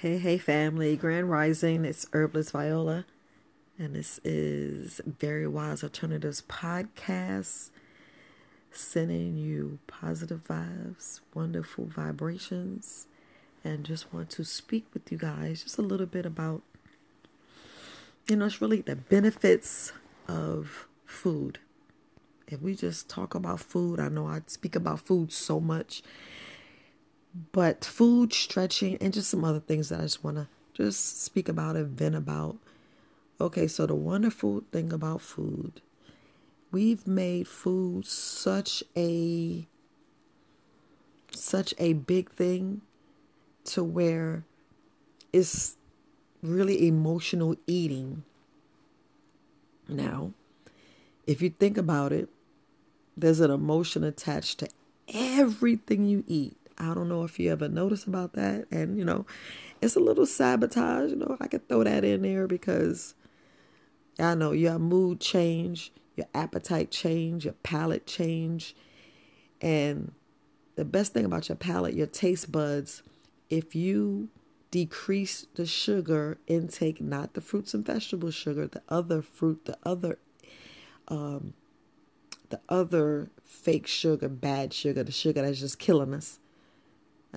Hey, hey, family, Grand Rising. It's Herbalist Viola, and this is Very Wise Alternatives podcast, sending you positive vibes, wonderful vibrations, and just want to speak with you guys just a little bit about, you know, it's really the benefits of food. If we just talk about food, I know I speak about food so much but food, stretching, and just some other things that I just want to just speak about and vent about. Okay, so the wonderful thing about food, we've made food such a such a big thing to where it's really emotional eating. Now, if you think about it, there's an emotion attached to everything you eat. I don't know if you ever notice about that. And, you know, it's a little sabotage. You know, I could throw that in there because I know your mood change, your appetite change, your palate change. And the best thing about your palate, your taste buds, if you decrease the sugar intake, not the fruits and vegetable sugar, the other fruit, the other um the other fake sugar, bad sugar, the sugar that's just killing us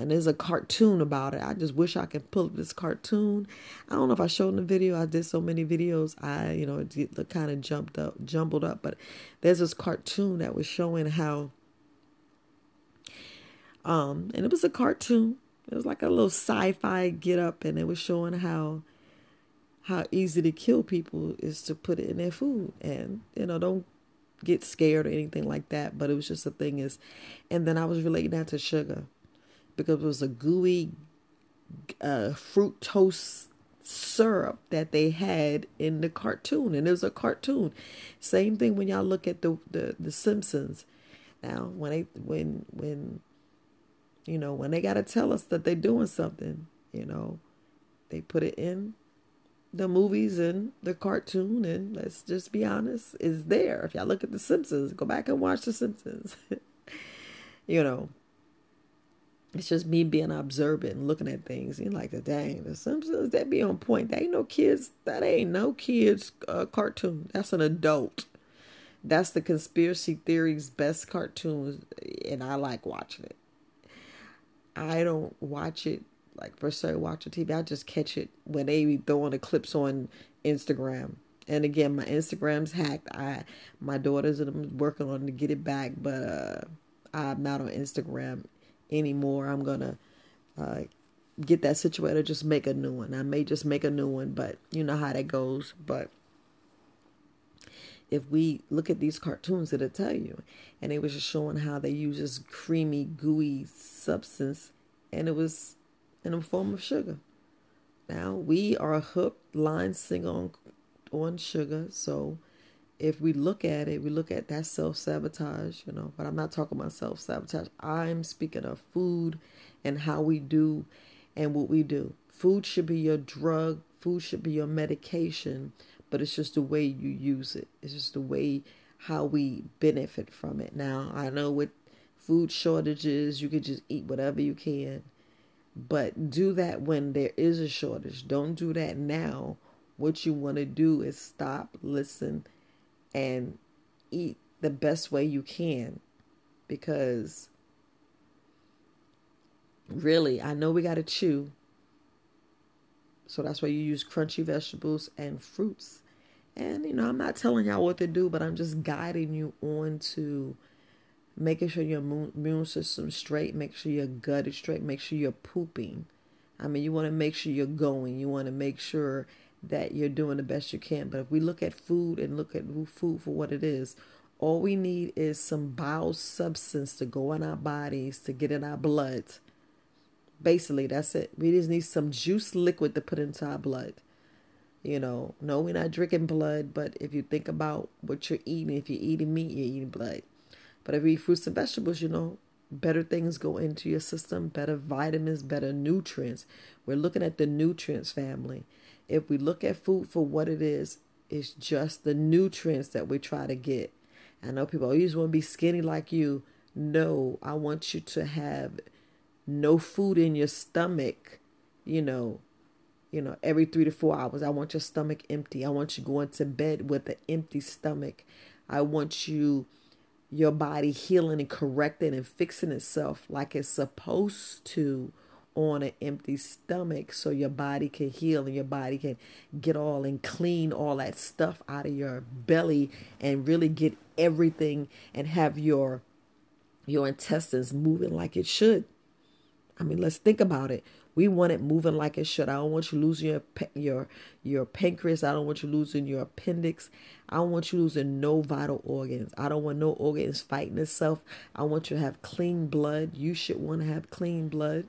and there's a cartoon about it. I just wish I could pull up this cartoon. I don't know if I showed in the video. I did so many videos. I, you know, it kind of jumped up, jumbled up. But there's this cartoon that was showing how, um, and it was a cartoon. It was like a little sci-fi get up, and it was showing how, how easy to kill people is to put it in their food, and you know, don't get scared or anything like that. But it was just the thing is, and then I was relating that to sugar because it was a gooey uh, fructose syrup that they had in the cartoon and it was a cartoon. Same thing when y'all look at the the, the simpsons. Now when they when when you know when they got to tell us that they're doing something you know they put it in the movies and the cartoon and let's just be honest is there. If y'all look at the simpsons go back and watch the simpsons. You know it's just me being observant and looking at things. And like, dang, the Simpsons, that be on point. That ain't no kids, that ain't no kids uh, cartoon. That's an adult. That's the conspiracy theory's best cartoon, and I like watching it. I don't watch it like per se watching TV. I just catch it when they be throwing the clips on Instagram. And again, my Instagram's hacked. I my daughters and I'm working on to get it back, but uh, I'm not on Instagram anymore. I'm gonna uh, get that situated. Just make a new one. I may just make a new one, but you know how that goes. But if we look at these cartoons, it'll tell you. And it was just showing how they use this creamy, gooey substance, and it was in the form of sugar. Now we are hooked, line, sing on on sugar, so if we look at it, we look at that self sabotage, you know, but I'm not talking about self sabotage. I'm speaking of food and how we do and what we do. Food should be your drug, food should be your medication, but it's just the way you use it. It's just the way how we benefit from it. Now, I know with food shortages, you could just eat whatever you can, but do that when there is a shortage. Don't do that now. What you want to do is stop, listen, and eat the best way you can because really, I know we got to chew. So that's why you use crunchy vegetables and fruits. And, you know, I'm not telling y'all what to do, but I'm just guiding you on to making sure your immune system's straight, make sure your gut is straight, make sure you're pooping. I mean, you want to make sure you're going. You want to make sure that you're doing the best you can. But if we look at food and look at food for what it is, all we need is some bile substance to go in our bodies to get in our blood. Basically, that's it. We just need some juice liquid to put into our blood. You know, no, we're not drinking blood, but if you think about what you're eating, if you're eating meat, you're eating blood. But if you eat fruits and vegetables, you know, better things go into your system, better vitamins, better nutrients. We're looking at the nutrients family if we look at food for what it is, it's just the nutrients that we try to get. I know people, oh, you just want to be skinny like you. No, I want you to have no food in your stomach, you know, You know, every three to four hours, I want your stomach empty. I want you going to bed with an empty stomach. I want you, your body healing and correcting and fixing itself like it's supposed to on an empty stomach so your body can heal and your body can get all and clean all that stuff out of your belly and really get everything and have your your intestines moving like it should. I mean, let's think about it. We want it moving like it should. I don't want you losing your your your pancreas. I don't want you losing your appendix. I don't want you losing no vital organs. I don't want no organs fighting itself. I want you to have clean blood. You should want to have clean blood.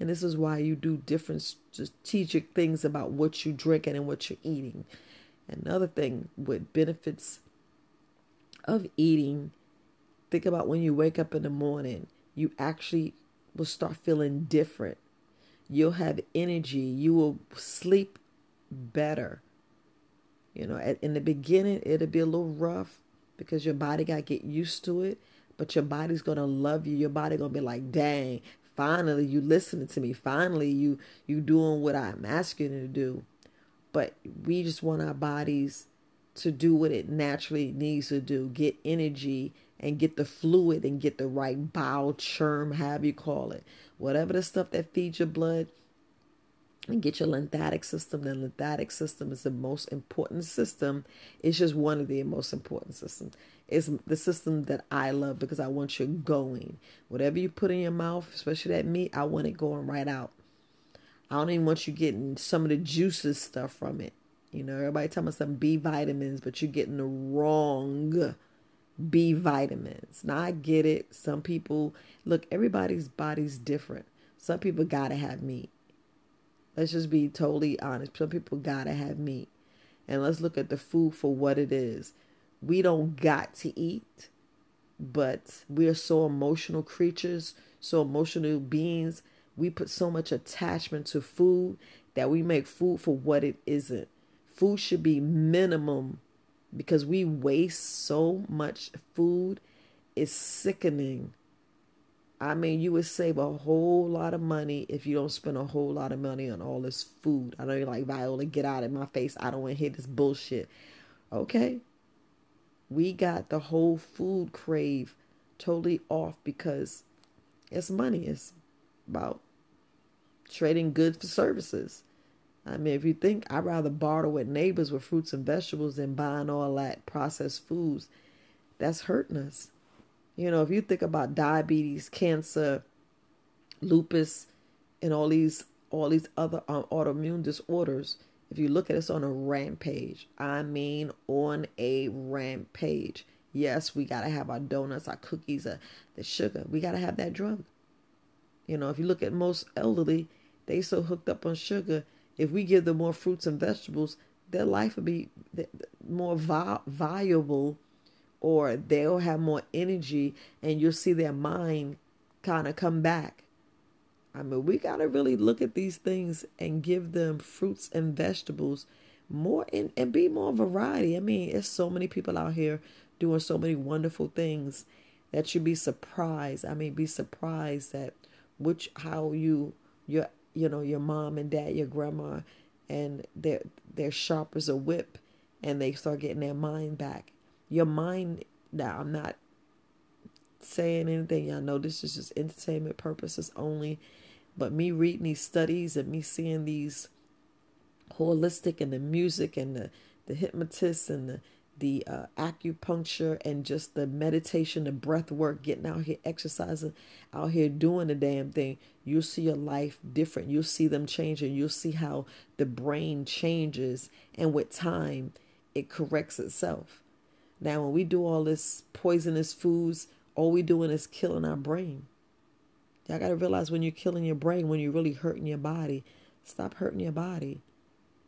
And this is why you do different strategic things about what you're drinking and what you're eating. Another thing with benefits of eating, think about when you wake up in the morning, you actually will start feeling different. You'll have energy. You will sleep better. You know, at, in the beginning, it'll be a little rough because your body got to get used to it. But your body's to love you. Your body to be like, dang, finally you listening to me. Finally you you doing what I'm asking you to do. But we just want our bodies to do what it naturally needs to do. Get energy and get the fluid and get the right bowel churn, however you call it. Whatever the stuff that feeds your blood and get your lymphatic system. The lymphatic system is the most important system. It's just one of the most important systems. It's the system that I love because I want you going. Whatever you put in your mouth, especially that meat, I want it going right out. I don't even want you getting some of the juices stuff from it. You know, everybody talking about some B vitamins, but you're getting the wrong B vitamins. Now I get it. Some people look, everybody's body's different. Some people gotta have meat. Let's just be totally honest. Some people gotta have meat. And let's look at the food for what it is. We don't got to eat, but we're so emotional creatures, so emotional beings. We put so much attachment to food that we make food for what it isn't. Food should be minimum because we waste so much food. It's sickening I mean, you would save a whole lot of money if you don't spend a whole lot of money on all this food. I know you're like, Viola, get out of my face. I don't want to hear this bullshit. Okay. We got the whole food crave totally off because it's money. It's about trading goods for services. I mean, if you think I'd rather barter with neighbors with fruits and vegetables than buying all that processed foods, that's hurting us. You know, if you think about diabetes, cancer, lupus, and all these all these other um, autoimmune disorders, if you look at us on a rampage, I mean on a rampage. Yes, we gotta have our donuts, our cookies, uh, the sugar. We gotta have that drug. You know, if you look at most elderly, they so hooked up on sugar. If we give them more fruits and vegetables, their life would be more vi- viable or they'll have more energy and you'll see their mind kind of come back. I mean, we got to really look at these things and give them fruits and vegetables more and, and be more variety. I mean, there's so many people out here doing so many wonderful things that you'd be surprised. I mean, be surprised at which how you your you know your mom and dad, your grandma, and they're they're sharp as a whip, and they start getting their mind back your mind now i'm not saying anything y'all know this is just entertainment purposes only but me reading these studies and me seeing these holistic and the music and the the hypnotists and the the uh, acupuncture and just the meditation, the breath work, getting out here exercising, out here doing the damn thing, you'll see your life different. You'll see them changing. You'll see how the brain changes, and with time, it corrects itself. Now, when we do all this poisonous foods, all we doing is killing our brain. Y'all got to realize when you're killing your brain, when you're really hurting your body, stop hurting your body.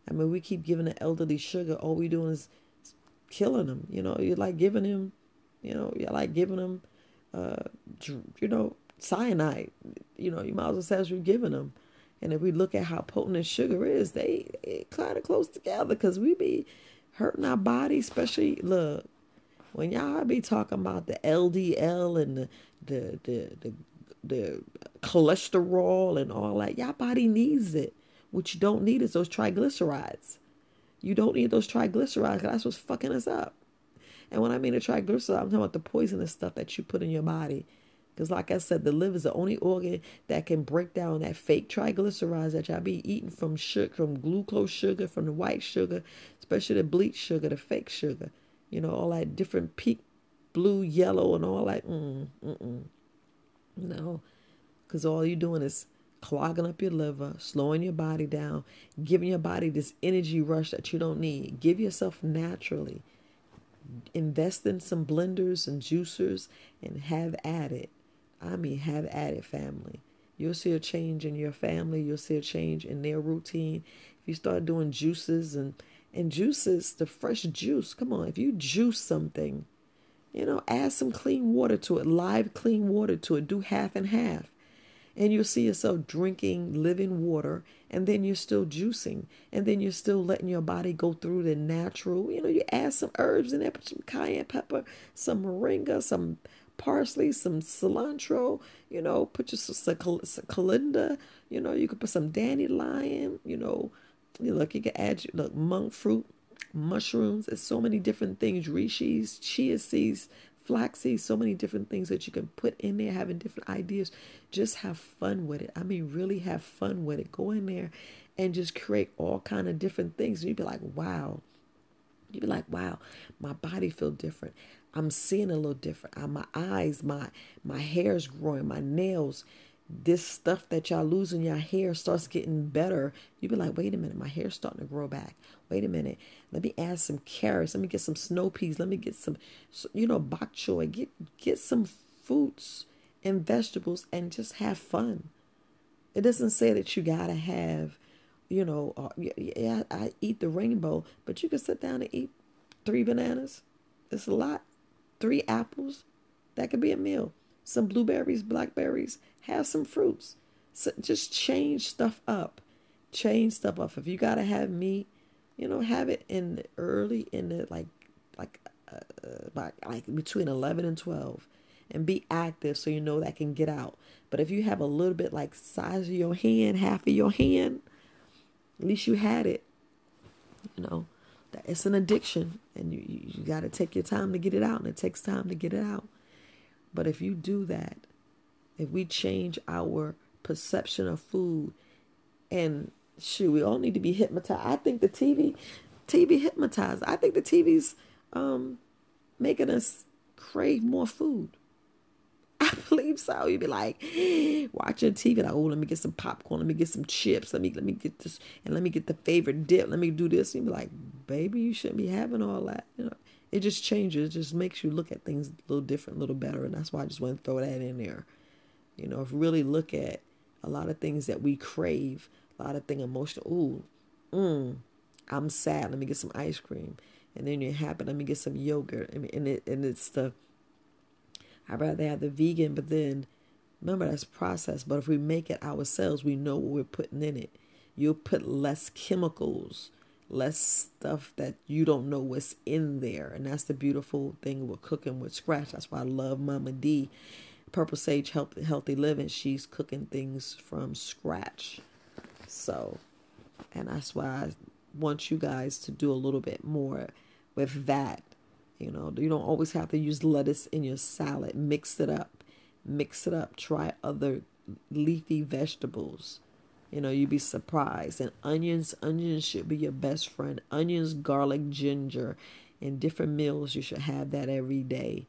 I mean, we keep giving the elderly sugar. All we doing is killing them. You know, you're like giving him, you know, you're like giving them, uh, you know, cyanide. You know, you might as well say you're giving them. And if we look at how potent sugar is, they kind of close together because we be hurting our body, especially look when y'all be talking about the LDL and the the the the, the cholesterol and all that, y'all body needs it. What you don't need is those triglycerides. You don't need those triglycerides. That's what's fucking us up. And when I mean the triglycerides, I'm talking about the poisonous stuff that you put in your body. Because, like I said, the liver is the only organ that can break down that fake triglycerides that y'all be eating from sugar, from glucose sugar, from the white sugar, especially the bleach sugar, the fake sugar. You know, all that different peak blue, yellow, and all that. Mm, mm-mm. No, because all you're doing is clogging up your liver, slowing your body down, giving your body this energy rush that you don't need. Give yourself naturally. Invest in some blenders and juicers and have at it. I mean, have at it, family. You'll see a change in your family. You'll see a change in their routine. If you start doing juices and and juices, the fresh juice. Come on, if you juice something, you know, add some clean water to it, live clean water to it. Do half and half and you'll see yourself drinking living water and then you're still juicing and then you're still letting your body go through the natural you know you add some herbs in there put some cayenne pepper some moringa some parsley some cilantro you know put your some coriander you know you could put some dandelion you know look you can add look monk fruit mushrooms there's so many different things reishi chia seeds flax seeds. so many different things that you can put in there, having different ideas. Just have fun with it. I mean, really have fun with it. Go in there and just create all kind of different things. And you'd be like, wow. You'd be like, wow, my body feel different. I'm seeing a little different. Uh, my eyes, my my hair's growing, my nails, this stuff that y'all losing your hair starts getting better, you be like, wait a minute, my hair's starting to grow back. Wait a minute, let me add some carrots. Let me get some snow peas. Let me get some, you know, bok choy. Get get some fruits and vegetables and just have fun. It doesn't say that you gotta have, you know, uh, yeah, I eat the rainbow, but you can sit down and eat three bananas. It's a lot. Three apples. That could be a meal some blueberries, blackberries, have some fruits. So just change stuff up. Change stuff up. If you gotta have meat, you know, have it in early in the like like uh, like, like between eleven and twelve, and be active so you know that can get out. But if you have a little bit like size of your hand, half of your hand, at least you had it. You know, that it's an addiction, and you, you got to take your time to get it out, and it takes time to get it out. But if you do that, if we change our perception of food and shoot, we all need to be hypnotized. I think the TV, TV hypnotized. I think the TV's um, making us crave more food. I believe so. You'd be like watching TV, like, oh, let me get some popcorn, let me get some chips, let me let me get this, and let me get the favorite dip. Let me do this. You'd be like, baby, you shouldn't be having all that. You know, it just changes, it just makes you look at things a little different, a little better. And that's why I just want to throw that in there. You know, if really look at a lot of things that we crave, a lot of things emotional. Ooh, mm, I'm sad. Let me get some ice cream. And then you're happy. Let me get some yogurt. I mean, and it and it's the. I'd rather have the vegan, but then remember that's processed. But if we make it ourselves, we know what we're putting in it. You'll put less chemicals less stuff that you don't know what's in there. And that's the beautiful thing with cooking with scratch. That's why I love Mama D. Purple Sage Healthy, Healthy Living. She's cooking things from scratch. So, and that's why I want you guys to do a little bit more with that. You know, you don't always have to use lettuce in your salad. Mix it up. Mix it up. Try other leafy vegetables you know, you'd be surprised. And onions, onions should be your best friend. Onions, garlic, ginger, in different meals, you should have that every day.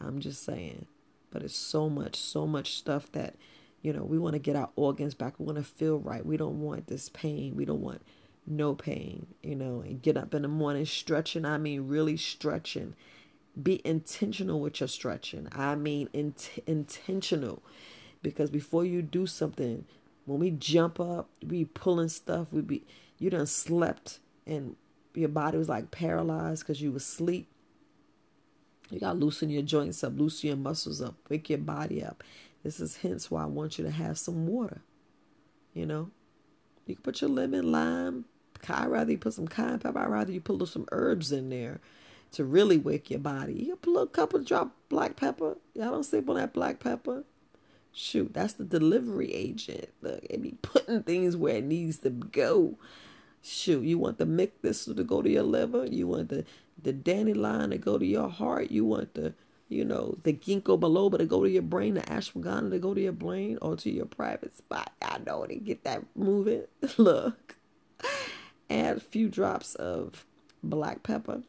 I'm just saying. But it's so much, so much stuff that, you know, we want to get our organs back. We want to feel right. We don't want this pain. We don't want no pain, you know, and get up in the morning stretching. I mean, really stretching. Be intentional with your stretching. I mean, int- intentional. Because before you do something, when we jump up, we pulling stuff. We be you done slept and your body was like paralyzed because you was asleep. You got to loosen your joints up, loosen your muscles up, wake your body up. This is hence why I want you to have some water. You know, you can put your lemon, lime. I rather you put some cayenne pepper. I rather you put some herbs in there to really wake your body. You can put a couple drop black pepper. Y'all don't sleep on that black pepper. Shoot, that's the delivery agent. Look, it be putting things where it needs to go. Shoot, you want the milk thistle to go to your liver. You want the the dandelion to go to your heart. You want the you know the ginkgo biloba to go to your brain, the ashwagandha to go to your brain or to your private spot. I know to get that moving. Look, add a few drops of black pepper,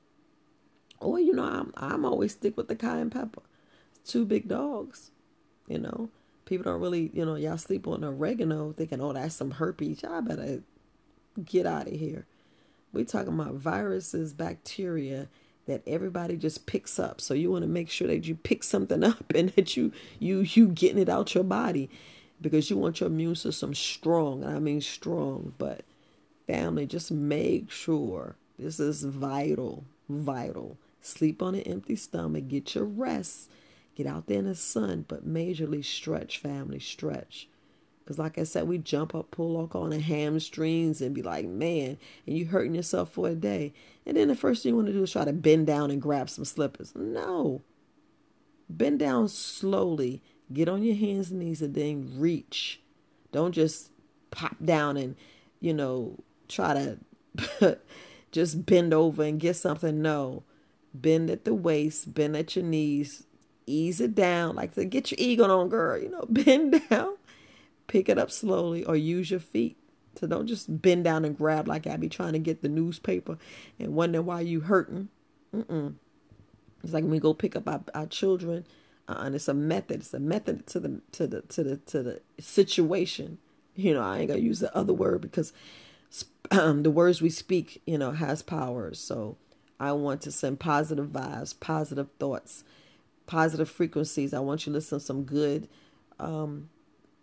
or you know I'm I'm always stick with the cayenne pepper. Two big dogs, you know. People don't really, you know, y'all sleep on oregano thinking, oh, that's some herpes. Y'all better get out of here. We're talking about viruses, bacteria that everybody just picks up. So you want to make sure that you pick something up and that you you you getting it out your body because you want your immune system strong. And I mean strong, but family, just make sure this is vital, vital. Sleep on an empty stomach, get your rest, get out there in the sun, but majorly stretch, family, stretch. Because, like I said, we jump up, pull up on the hamstrings and be like, man, and you hurting yourself for a day. And then the first thing you want to do is try to bend down and grab some slippers. No. Bend down slowly, get on your hands and knees, and then reach. Don't just pop down and, you know, try to just bend over and get something. No. Bend at the waist, bend at your knees, ease it down. Like to get your ego on, girl. You know, bend down pick it up slowly or use your feet. So don't just bend down and grab like I be trying to get the newspaper and wonder why you hurting. Mm-mm. It's like when we go pick up our, our children, uh, and it's a method. It's a method to the to the to the to the situation. You know, I ain't gonna use the other word because um, the words we speak, you know, has power. So I want to send positive vibes, positive thoughts, positive frequencies. I want you to listen to some good um,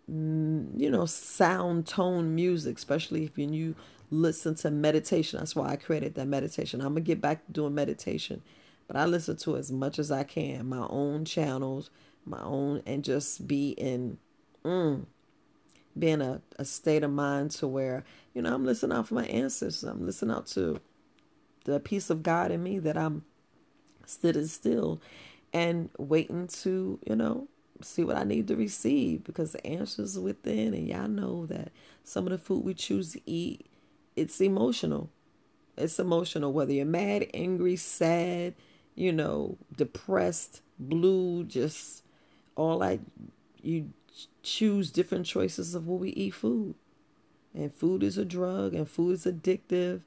you know, sound tone music, especially if you listen to meditation. That's why I created that meditation. I'm gonna get back to doing meditation, but I listen to as much as I can, my own channels, my own, and just be in, mm, be in a, a state of mind to where you know I'm listening out for my ancestors. I'm listening out to the peace of God in me that I'm sitting still and waiting to you know see what I need to receive because the answers within. And y'all know that some of the food we choose to eat, it's emotional. It's emotional, whether you're mad, angry, sad, you know, depressed, blue, just all like you choose different choices of what we eat food. And food is a drug and food is addictive.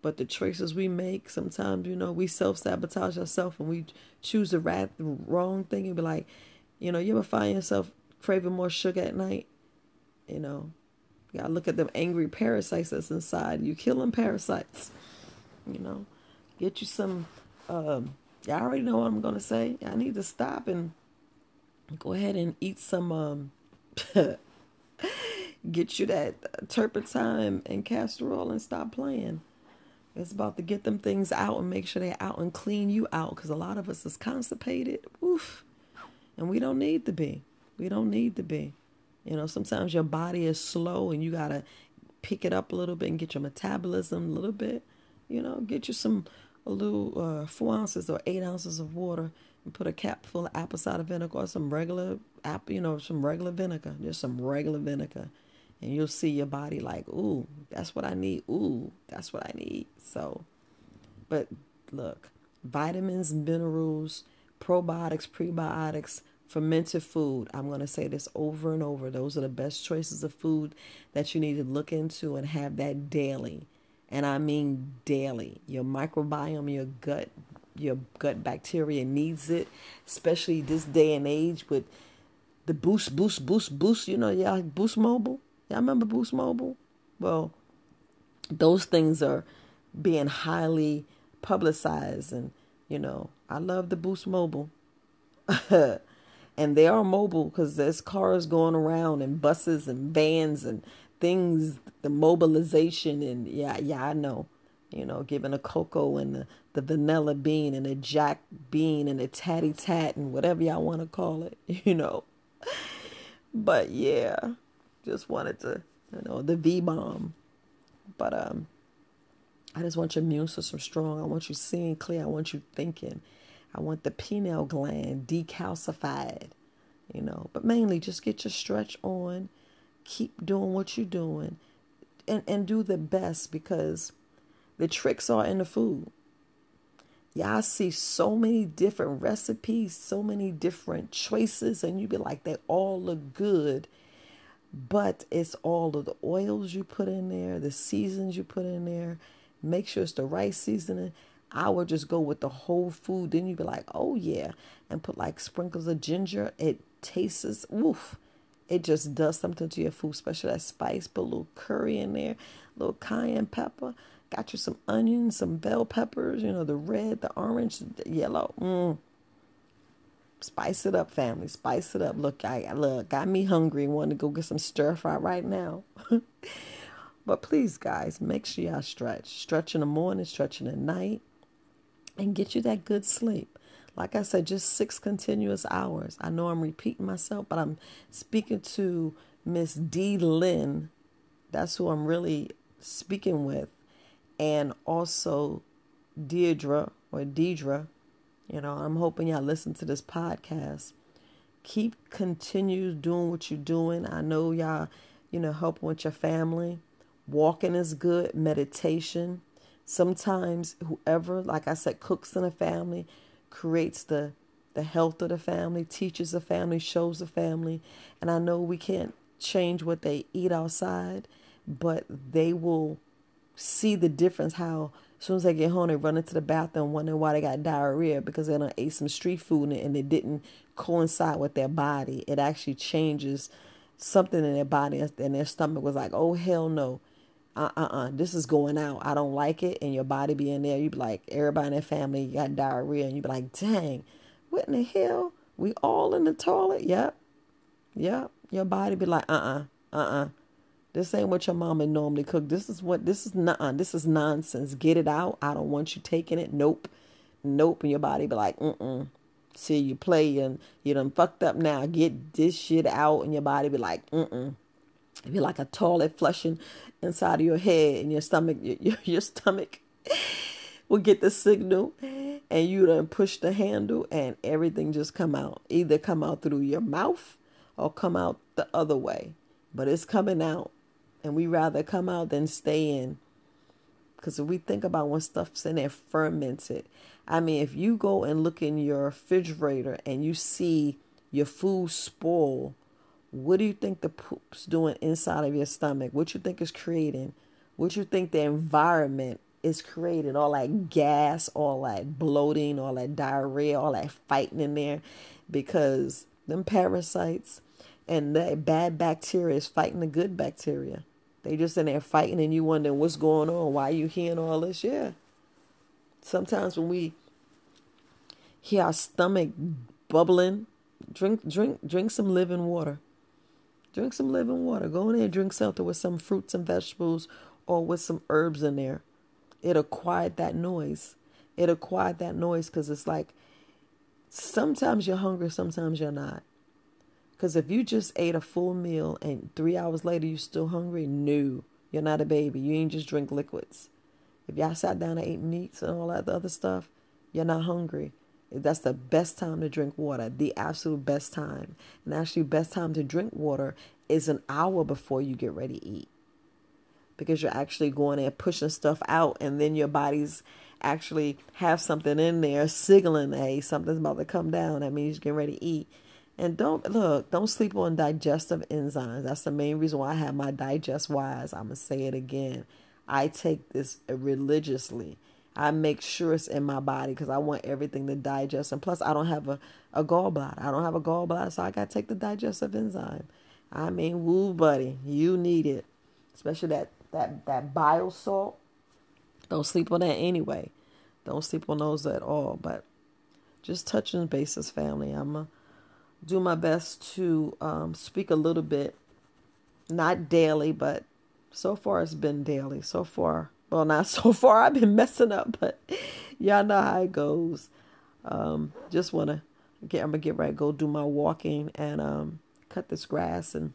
But the choices we make, sometimes, you know, we self sabotage ourselves and we choose the, right, the wrong thing and be like, you know, you ever find yourself craving more sugar at night? You know, you gotta look at them angry parasites that's inside. You killing parasites. You know, get you some. Um, y'all already know what I'm gonna say. I need to stop and go ahead and eat some. Um, get you that turpentine and castor oil and stop playing. It's about to get them things out and make sure they're out and clean you out because a lot of us is constipated. Oof. And we don't need to be. We don't need to be. You know, sometimes your body is slow and you got to pick it up a little bit and get your metabolism a little bit. You know, get you some, a little uh, four ounces or eight ounces of water and put a cap full of apple cider vinegar or some regular apple, you know, some regular vinegar, just some regular vinegar. And you'll see your body like, ooh, that's what I need. Ooh, that's what I need. So, but look, vitamins, minerals, probiotics, prebiotics, fermented food. I'm going to say this over and over. Those are the best choices of food that you need to look into and have that daily. And I mean daily. Your microbiome, your gut, your gut bacteria needs it, especially this day and age with the boost, boost, boost, boost. You know, y'all Boost Mobile. Y'all remember Boost Mobile? Well, those things are being highly publicized and you know i love the boost mobile. And they are mobile because there's cars going around and buses and vans and things the mobilization and yeah yeah i know you know giving a cocoa and the, the vanilla bean and a jack bean and a tatty tat and whatever y'all want to call it you know. But yeah just wanted to you know the v-bomb but um i just want your immune system strong i want you seeing clear i want you thinking I want the pineal gland decalcified. you know. But mainly just get your stretch on, keep doing what you're doing, and, and do the best because the tricks are in the food. I see so many different recipes, so many different choices, and you be like, they all look good. But it's all of the oils you put in there, the seasons you put in there. Make sure it's the right seasoning. I would just go with the whole food. Then you'd be like, oh yeah, and put like sprinkles of ginger. It tastes, woof. It just does something to your food, especially that spice. Put a little curry in there, a little cayenne pepper. Got you some onions, some bell peppers, you know, the red, the orange, the yellow. Mm. Spice it up, family. Spice it up. Look, I look, got me hungry. Want to go get some stir fry right now. but please, guys, make sure y'all stretch. Stretch in the morning, stretch in the night, and get you that good sleep. Like I said, just six continuous hours. I know I'm repeating myself, but I'm speaking to Miss D. Lynn. That's who I'm really speaking with and also Deirdre or Deidre. You know, I'm hoping y'all listen to this podcast. Keep continue doing what you're doing. I know y'all, you know, helping with your family. Walking is good. Meditation. Sometimes whoever, like I said, cooks in a family, creates the the health of the family, teaches the family, shows the family. And I know we can't change what they eat outside, but they will see the difference how as soon as they get home they run into the bathroom wondering why they got diarrhea because they done ate some street food and it didn't coincide with their body. It actually changes something in their body and their stomach was like, oh hell no. Uh uh this is going out. I don't like it. And your body being there, you'd be like, everybody in their family got diarrhea, and you'd be like, dang, what in the hell? We all in the toilet? Yep. Yep. Your body be like, uh uh-uh, uh, uh this ain't what your mama normally cook. This is what this is not. This is nonsense. Get it out. I don't want you taking it. Nope, nope. And your body be like, mm. See you play and you done fucked up now. Get this shit out, and your body be like, mm. It be like a toilet flushing inside of your head and your stomach. Your, your stomach will get the signal, and you done push the handle, and everything just come out. Either come out through your mouth or come out the other way, but it's coming out and we rather come out than stay in. Because if we think about when stuff's in there fermented, I mean, if you go and look in your refrigerator and you see your food spoil, what do you think the poop's doing inside of your stomach? What you think is creating? What you think the environment is creating? All that gas, all that bloating, all that diarrhea, all that fighting in there, because them parasites and that bad bacteria is fighting the good bacteria. They just in there fighting and you wondering what's going on, why you hearing all this? Yeah. Sometimes when we hear our stomach bubbling, drink drink drink some living water. Drink some living water. Go in there and drink something with some fruits and vegetables or with some herbs in there. It'll quiet that noise. It'll quiet that noise because it's like sometimes you're hungry, sometimes you're not. Because if you just ate a full meal and three hours later you're still hungry, no, you're not a baby. You ain't just drink liquids. If y'all sat down and ate meats and all that other stuff, you're not hungry. That's the best time to drink water, the absolute best time. And actually, best time to drink water is an hour before you get ready to eat. Because you're actually going and pushing stuff out, and then your body's actually have something in there signaling, hey, something's about to come down. That means you're getting ready to eat. And don't look, don't sleep on digestive enzymes. That's the main reason why I have my digest wise. I'm gonna say it again. I take this religiously. I make sure it's in my body because I want everything to digest. And plus, I don't have a, a gallbladder. I don't have a gallbladder, so I got to take the digestive enzyme. I mean, woo, buddy, you need it, especially that that that bile salt. Don't sleep on that anyway. Don't sleep on those at all. But just touching bases, family. I'm a do my best to um, speak a little bit, not daily, but so far it's been daily. So far, well, not so far. I've been messing up, but y'all know how it goes. Um, just wanna get. I'm gonna get ready, go do my walking and um, cut this grass and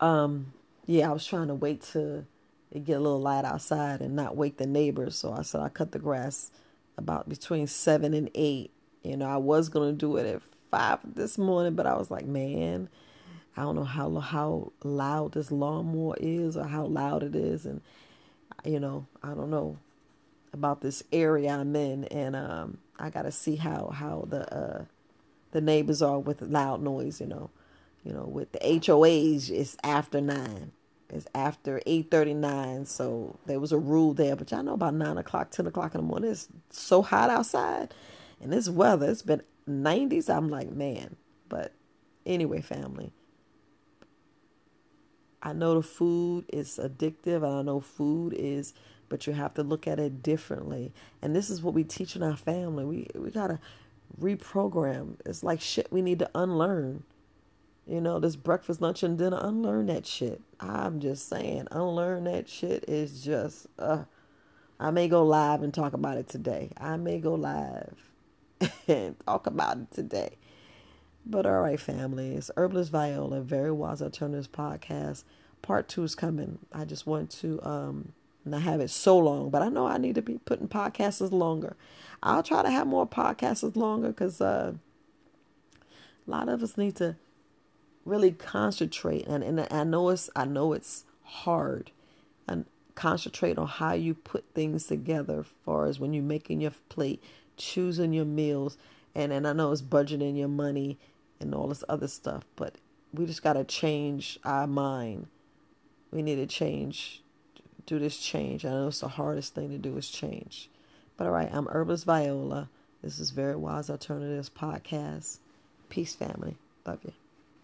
um, yeah, I was trying to wait to get a little light outside and not wake the neighbors. So I said I cut the grass about between seven and eight. You know, I was gonna do it at five this morning, but I was like, man, I don't know how how loud this lawnmower is or how loud it is, and you know, I don't know about this area I'm in, and um, I got to see how how the uh, the neighbors are with loud noise. You know, you know, with the HOAs, it's after nine. It's after eight thirty nine, so there was a rule there. But y'all know about nine o'clock, ten o'clock in the morning, it's so hot outside, and this weather, it's been nineties. I'm like, man. But anyway, family, I know the food is addictive, and I know food is, but you have to look at it differently. And this is what we teach in our family. We we gotta reprogram. It's like shit we need to unlearn. You know, this breakfast, lunch, and dinner, unlearn that shit. I'm just saying, unlearn that shit is just, uh, I may go live and talk about it today. I may go live and talk about it today. But all right, family, it's Herbalist Viola, Very Wise Alternatives podcast. Part two is coming. I just want to um not have it so long, but I know I need to be putting podcasts longer. I'll try to have more podcasts longer because uh, a lot of us need to really concentrate, and and I know it's I know it's hard, and concentrate on how you put things together. As far as when you're making your plate, choosing your meals, and and I know it's budgeting your money and all this other stuff, but we just got to change our mind. We need to change, do this change. I know it's the hardest thing to do is change. But all right, I'm Herbalist Viola. This is Very Wise Alternatives Podcast. Peace, family. Love you.